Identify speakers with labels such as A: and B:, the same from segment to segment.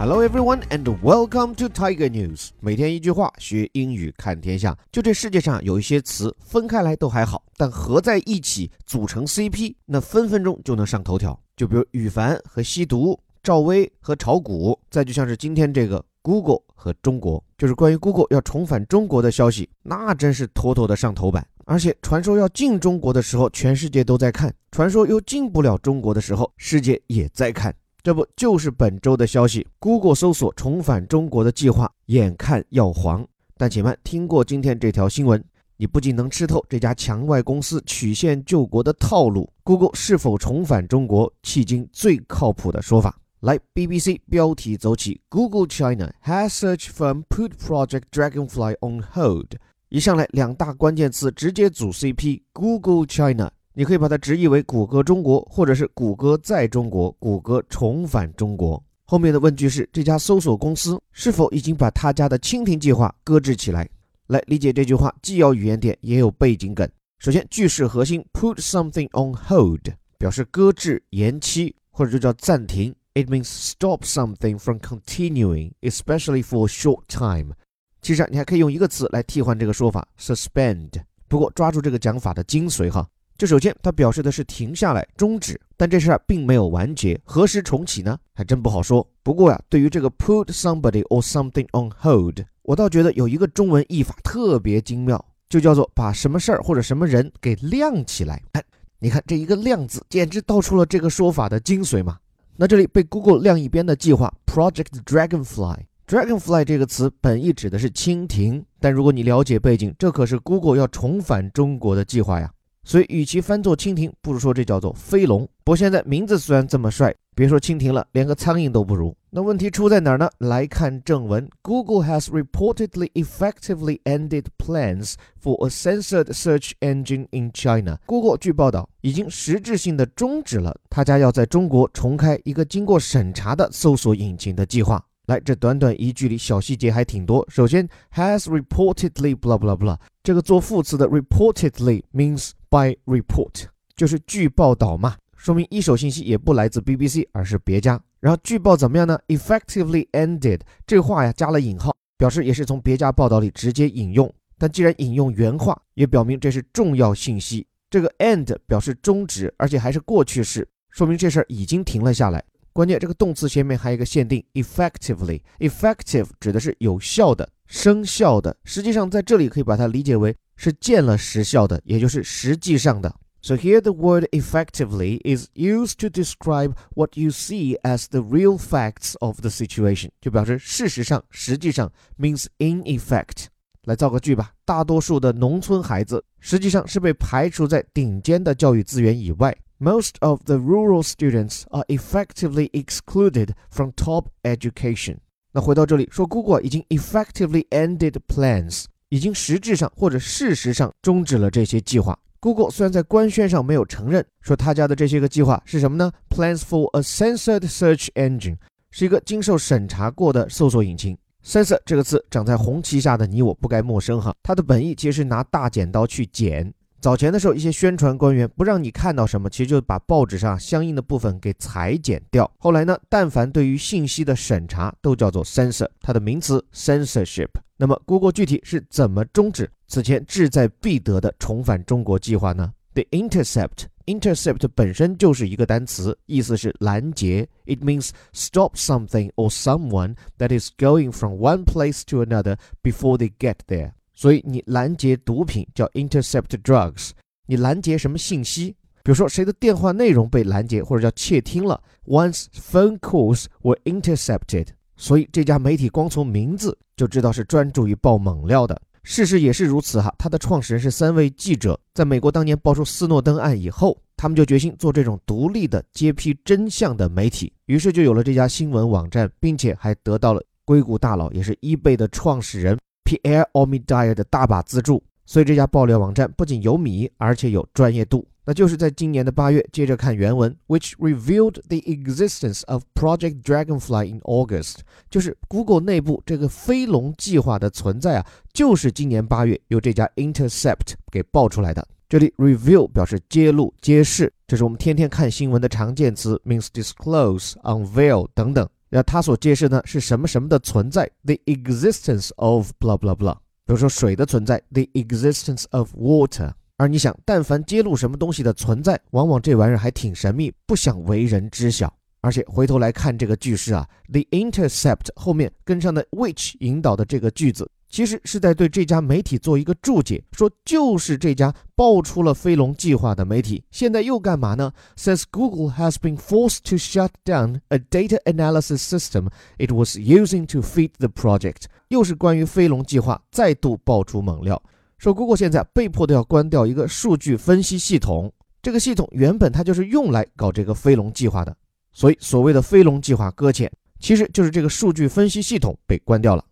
A: Hello everyone and welcome to Tiger News。每天一句话，学英语看天下。就这世界上有一些词分开来都还好，但合在一起组成 CP，那分分钟就能上头条。就比如羽凡和吸毒，赵薇和炒股，再就像是今天这个 Google 和中国，就是关于 Google 要重返中国的消息，那真是妥妥的上头版。而且传说要进中国的时候，全世界都在看；传说又进不了中国的时候，世界也在看。这不就是本周的消息？Google 搜索重返中国的计划眼看要黄。但且慢，听过今天这条新闻，你不仅能吃透这家墙外公司曲线救国的套路，Google 是否重返中国，迄今最靠谱的说法。来，BBC 标题走起：Google China has search firm put project Dragonfly on hold。一上来两大关键词直接组 CP，Google China。你可以把它直译为谷歌中国，或者是谷歌在中国，谷歌重返中国。后面的问句是：这家搜索公司是否已经把他家的蜻蜓计划搁置起来？来理解这句话，既要语言点，也有背景梗。首先，句式核心 put something on hold 表示搁置、延期，或者就叫暂停。It means stop something from continuing, especially for a short time。其实啊你还可以用一个词来替换这个说法：suspend。不过抓住这个讲法的精髓哈。就首先，它表示的是停下来、终止，但这事儿并没有完结，何时重启呢？还真不好说。不过呀，对于这个 put somebody or something on hold，我倒觉得有一个中文译法特别精妙，就叫做把什么事儿或者什么人给晾起来。哎，你看这一个“晾”字，简直道出了这个说法的精髓嘛。那这里被 Google 晾一边的计划 Project Dragonfly，Dragonfly 这个词本意指的是蜻蜓，但如果你了解背景，这可是 Google 要重返中国的计划呀。所以，与其翻作蜻蜓，不如说这叫做飞龙。不过现在名字虽然这么帅，别说蜻蜓了，连个苍蝇都不如。那问题出在哪儿呢？来看正文：Google has reportedly effectively ended plans for a censored search engine in China。Google 据报道已经实质性的终止了他家要在中国重开一个经过审查的搜索引擎的计划。来，这短短一句里小细节还挺多。首先，has reportedly blah blah blah，这个做副词的 reportedly means by report，就是据报道嘛，说明一手信息也不来自 BBC，而是别家。然后据报怎么样呢？effectively ended，这话呀加了引号，表示也是从别家报道里直接引用。但既然引用原话，也表明这是重要信息。这个 end 表示终止，而且还是过去式，说明这事儿已经停了下来。关键这个动词前面还有一个限定，effectively，effective 指的是有效的、生效的。实际上在这里可以把它理解为是见了实效的，也就是实际上的。So here the word effectively is used to describe what you see as the real facts of the situation，就表示事实上、实际上 means in effect。来造个句吧，大多数的农村孩子实际上是被排除在顶尖的教育资源以外。Most of the rural students are effectively excluded from top education。那回到这里说，Google 已经 effectively ended plans，已经实质上或者事实上终止了这些计划。Google 虽然在官宣上没有承认，说他家的这些个计划是什么呢？Plans for a censored search engine，是一个经受审查过的搜索引擎。Censor 这个词长在红旗下的你我不该陌生哈，它的本意其实是拿大剪刀去剪。早前的时候，一些宣传官员不让你看到什么，其实就把报纸上相应的部分给裁剪掉。后来呢，但凡对于信息的审查都叫做 censor，它的名词 censorship。那么，Google 具体是怎么终止此前志在必得的重返中国计划呢？The intercept，intercept 本身就是一个单词，意思是拦截。It means stop something or someone that is going from one place to another before they get there。所以你拦截毒品叫 intercept drugs，你拦截什么信息？比如说谁的电话内容被拦截或者叫窃听了 Once phone calls were intercepted。所以这家媒体光从名字就知道是专注于爆猛料的。事实也是如此哈，它的创始人是三位记者，在美国当年爆出斯诺登案以后，他们就决心做这种独立的揭批真相的媒体，于是就有了这家新闻网站，并且还得到了硅谷大佬也是 eBay 的创始人。Pierre Omidyar 的大把资助，所以这家爆料网站不仅有米，而且有专业度。那就是在今年的八月，接着看原文，which revealed the existence of Project Dragonfly in August，就是 Google 内部这个飞龙计划的存在啊，就是今年八月由这家 Intercept 给爆出来的。这里 reveal 表示揭露、揭示，这是我们天天看新闻的常见词，means disclose、unveil 等等。那它所揭示呢是什么什么的存在，the existence of blah blah blah。比如说水的存在，the existence of water。而你想，但凡揭露什么东西的存在，往往这玩意儿还挺神秘，不想为人知晓。而且回头来看这个句式啊，the intercept 后面跟上的 which 引导的这个句子。其实是在对这家媒体做一个注解，说就是这家爆出了飞龙计划的媒体，现在又干嘛呢？Says Google has been forced to shut down a data analysis system it was using to feed the project。又是关于飞龙计划再度爆出猛料，说 Google 现在被迫的要关掉一个数据分析系统，这个系统原本它就是用来搞这个飞龙计划的，所以所谓的飞龙计划搁浅，其实就是这个数据分析系统被关掉了。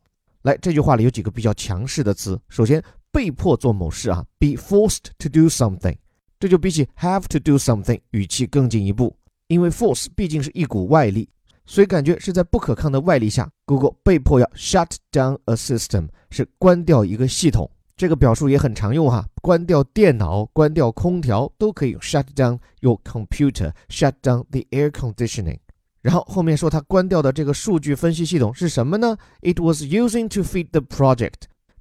A: 来，这句话里有几个比较强势的词。首先，被迫做某事啊，be forced to do something，这就比起 have to do something 语气更进一步。因为 force 毕竟是一股外力，所以感觉是在不可抗的外力下，Google 被迫要 shut down a system，是关掉一个系统。这个表述也很常用哈，关掉电脑、关掉空调都可以 shut down your computer，shut down the air conditioning。然后后面说它关掉的这个数据分析系统是什么呢？It was using to feed the project。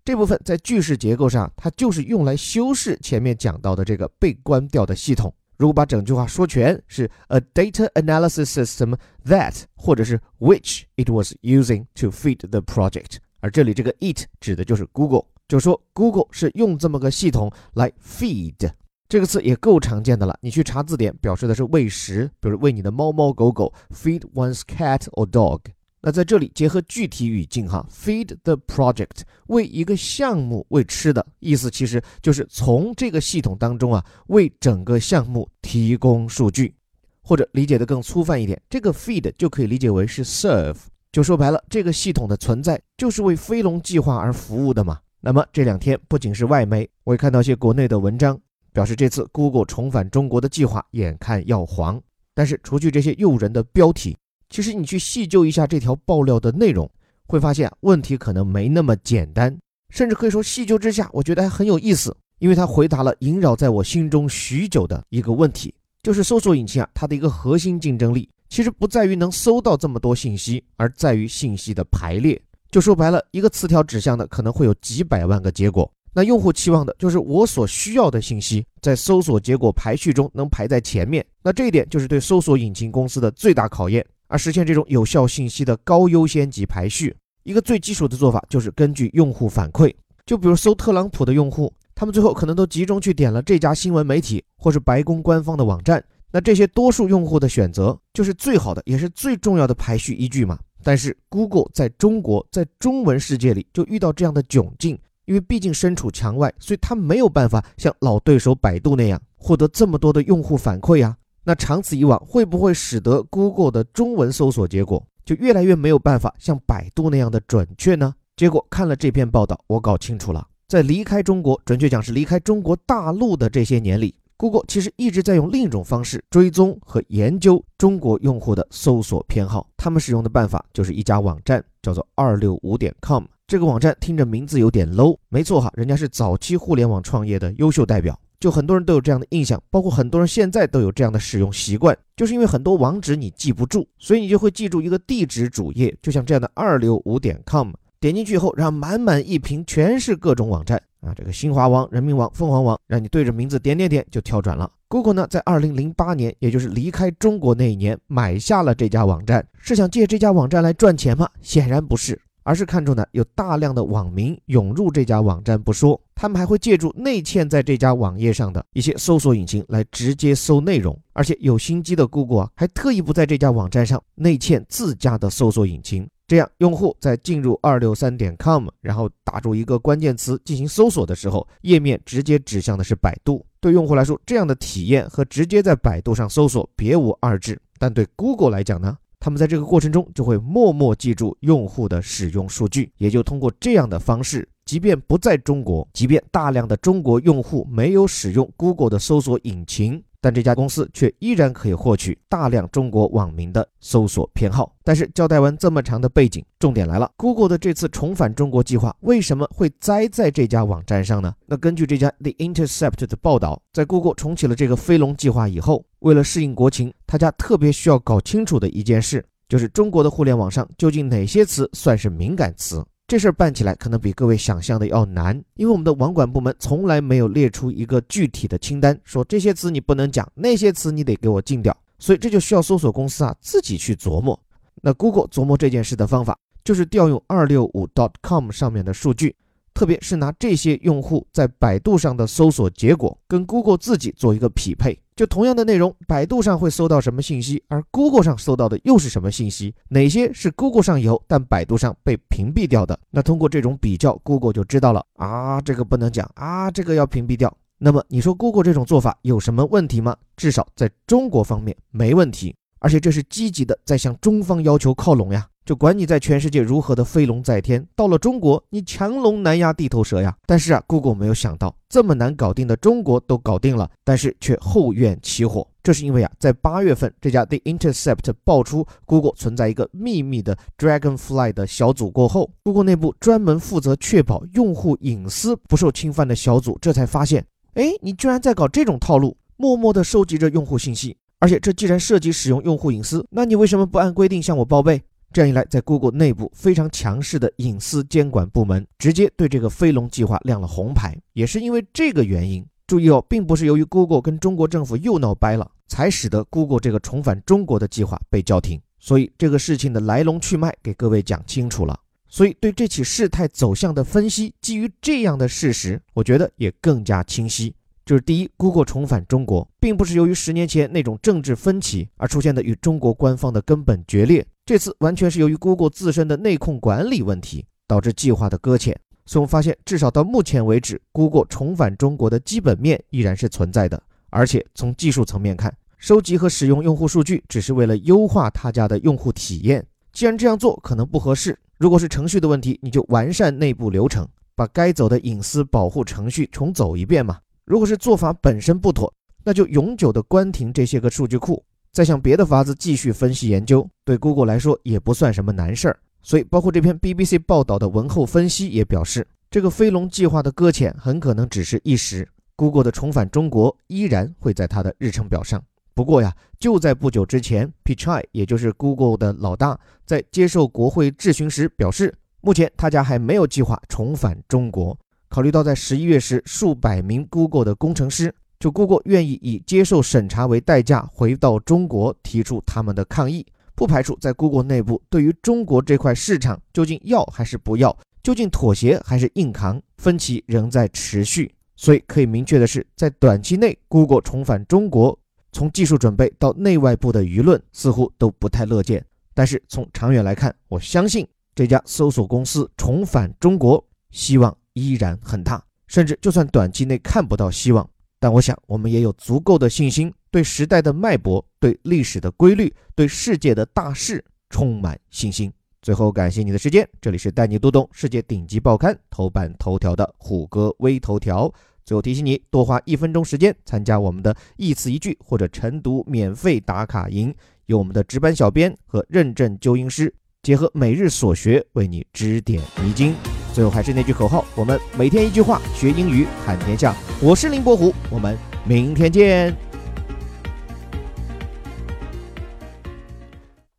A: 这部分在句式结构上，它就是用来修饰前面讲到的这个被关掉的系统。如果把整句话说全，是 a data analysis system that 或者是 which it was using to feed the project。而这里这个 it 指的就是 Google，就说 Google 是用这么个系统来 feed。这个词也够常见的了，你去查字典，表示的是喂食，比如喂你的猫猫狗狗，feed one's cat or dog。那在这里结合具体语境哈，feed the project，为一个项目喂吃的意思，其实就是从这个系统当中啊，为整个项目提供数据，或者理解的更粗泛一点，这个 feed 就可以理解为是 serve，就说白了，这个系统的存在就是为飞龙计划而服务的嘛。那么这两天不仅是外媒，我也看到一些国内的文章。表示这次 Google 重返中国的计划眼看要黄，但是除去这些诱人的标题，其实你去细究一下这条爆料的内容，会发现问题可能没那么简单，甚至可以说细究之下，我觉得还很有意思，因为它回答了萦绕在我心中许久的一个问题，就是搜索引擎啊，它的一个核心竞争力其实不在于能搜到这么多信息，而在于信息的排列。就说白了，一个词条指向的可能会有几百万个结果。那用户期望的就是我所需要的信息在搜索结果排序中能排在前面，那这一点就是对搜索引擎公司的最大考验。而实现这种有效信息的高优先级排序，一个最基础的做法就是根据用户反馈。就比如搜特朗普的用户，他们最后可能都集中去点了这家新闻媒体或是白宫官方的网站，那这些多数用户的选择就是最好的，也是最重要的排序依据嘛。但是 Google 在中国在中文世界里就遇到这样的窘境。因为毕竟身处墙外，所以他没有办法像老对手百度那样获得这么多的用户反馈呀。那长此以往，会不会使得 Google 的中文搜索结果就越来越没有办法像百度那样的准确呢？结果看了这篇报道，我搞清楚了，在离开中国，准确讲是离开中国大陆的这些年里，Google 其实一直在用另一种方式追踪和研究中国用户的搜索偏好。他们使用的办法就是一家网站，叫做二六五点 com。这个网站听着名字有点 low，没错哈，人家是早期互联网创业的优秀代表，就很多人都有这样的印象，包括很多人现在都有这样的使用习惯，就是因为很多网址你记不住，所以你就会记住一个地址主页，就像这样的二六五点 com，点进去以后，然后满满一屏全是各种网站啊，这个新华网、人民网、凤凰网，让你对着名字点点点就跳转了。Google 呢，在二零零八年，也就是离开中国那一年，买下了这家网站，是想借这家网站来赚钱吗？显然不是。而是看中呢，有大量的网民涌入这家网站不说，他们还会借助内嵌在这家网页上的一些搜索引擎来直接搜内容，而且有心机的 Google 啊，还特意不在这家网站上内嵌自家的搜索引擎，这样用户在进入二六三点 com，然后打入一个关键词进行搜索的时候，页面直接指向的是百度。对用户来说，这样的体验和直接在百度上搜索别无二致，但对 Google 来讲呢？他们在这个过程中就会默默记住用户的使用数据，也就通过这样的方式，即便不在中国，即便大量的中国用户没有使用 Google 的搜索引擎。但这家公司却依然可以获取大量中国网民的搜索偏好。但是交代完这么长的背景，重点来了：Google 的这次重返中国计划为什么会栽在这家网站上呢？那根据这家 The Intercept 的报道，在 Google 重启了这个飞龙计划以后，为了适应国情，他家特别需要搞清楚的一件事，就是中国的互联网上究竟哪些词算是敏感词。这事儿办起来可能比各位想象的要难，因为我们的网管部门从来没有列出一个具体的清单，说这些词你不能讲，那些词你得给我禁掉。所以这就需要搜索公司啊自己去琢磨。那 Google 琢磨这件事的方法，就是调用二六五 .com 上面的数据。特别是拿这些用户在百度上的搜索结果跟 Google 自己做一个匹配，就同样的内容，百度上会搜到什么信息，而 Google 上搜到的又是什么信息？哪些是 Google 上有，但百度上被屏蔽掉的？那通过这种比较，Google 就知道了啊，这个不能讲啊，这个要屏蔽掉。那么你说 Google 这种做法有什么问题吗？至少在中国方面没问题，而且这是积极的在向中方要求靠拢呀。就管你在全世界如何的飞龙在天，到了中国，你强龙难压地头蛇呀！但是啊，Google 没有想到这么难搞定的中国都搞定了，但是却后院起火。这是因为啊，在八月份，这家 The Intercept 爆出 Google 存在一个秘密的 Dragonfly 的小组过后，Google 内部专门负责确保用户隐私不受侵犯的小组这才发现，哎，你居然在搞这种套路，默默地收集着用户信息，而且这既然涉及使用用户隐私，那你为什么不按规定向我报备？这样一来，在 Google 内部非常强势的隐私监管部门直接对这个飞龙计划亮了红牌。也是因为这个原因，注意哦，并不是由于 Google 跟中国政府又闹掰了，才使得 Google 这个重返中国的计划被叫停。所以这个事情的来龙去脉给各位讲清楚了。所以对这起事态走向的分析，基于这样的事实，我觉得也更加清晰。就是第一，Google 重返中国，并不是由于十年前那种政治分歧而出现的与中国官方的根本决裂。这次完全是由于 Google 自身的内控管理问题导致计划的搁浅，所以我们发现，至少到目前为止，Google 重返中国的基本面依然是存在的。而且从技术层面看，收集和使用用户数据只是为了优化他家的用户体验。既然这样做可能不合适，如果是程序的问题，你就完善内部流程，把该走的隐私保护程序重走一遍嘛。如果是做法本身不妥，那就永久的关停这些个数据库。再想别的法子继续分析研究，对 Google 来说也不算什么难事儿。所以，包括这篇 BBC 报道的文后分析也表示，这个飞龙计划的搁浅很可能只是一时，Google 的重返中国依然会在它的日程表上。不过呀，就在不久之前，Pichai 也就是 Google 的老大，在接受国会质询时表示，目前他家还没有计划重返中国。考虑到在十一月时数百名 Google 的工程师。就 Google 愿意以接受审查为代价回到中国提出他们的抗议，不排除在 Google 内部对于中国这块市场究竟要还是不要，究竟妥协还是硬扛，分歧仍在持续。所以可以明确的是，在短期内，Google 重返中国，从技术准备到内外部的舆论似乎都不太乐见。但是从长远来看，我相信这家搜索公司重返中国希望依然很大，甚至就算短期内看不到希望。但我想，我们也有足够的信心，对时代的脉搏、对历史的规律、对世界的大势充满信心。最后，感谢你的时间，这里是带你读懂世界顶级报刊头版头条的虎哥微头条。最后提醒你，多花一分钟时间参加我们的一词一句或者晨读免费打卡营，由我们的值班小编和认证纠音师结合每日所学，为你指点迷津。最后还是那句口号，我们每天一句话学英语看天下。我是林伯虎，我们明天见。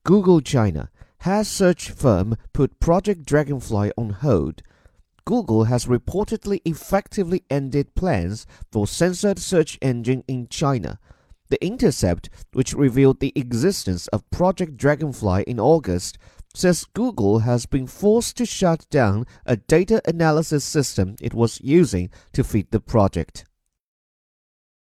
A: Google China has search firm put Project Dragonfly on hold. Google has reportedly effectively ended plans for censored search engine in China. The Intercept, which revealed the existence of Project Dragonfly in August, says Google has been forced to shut down a data analysis system it was using to feed the project.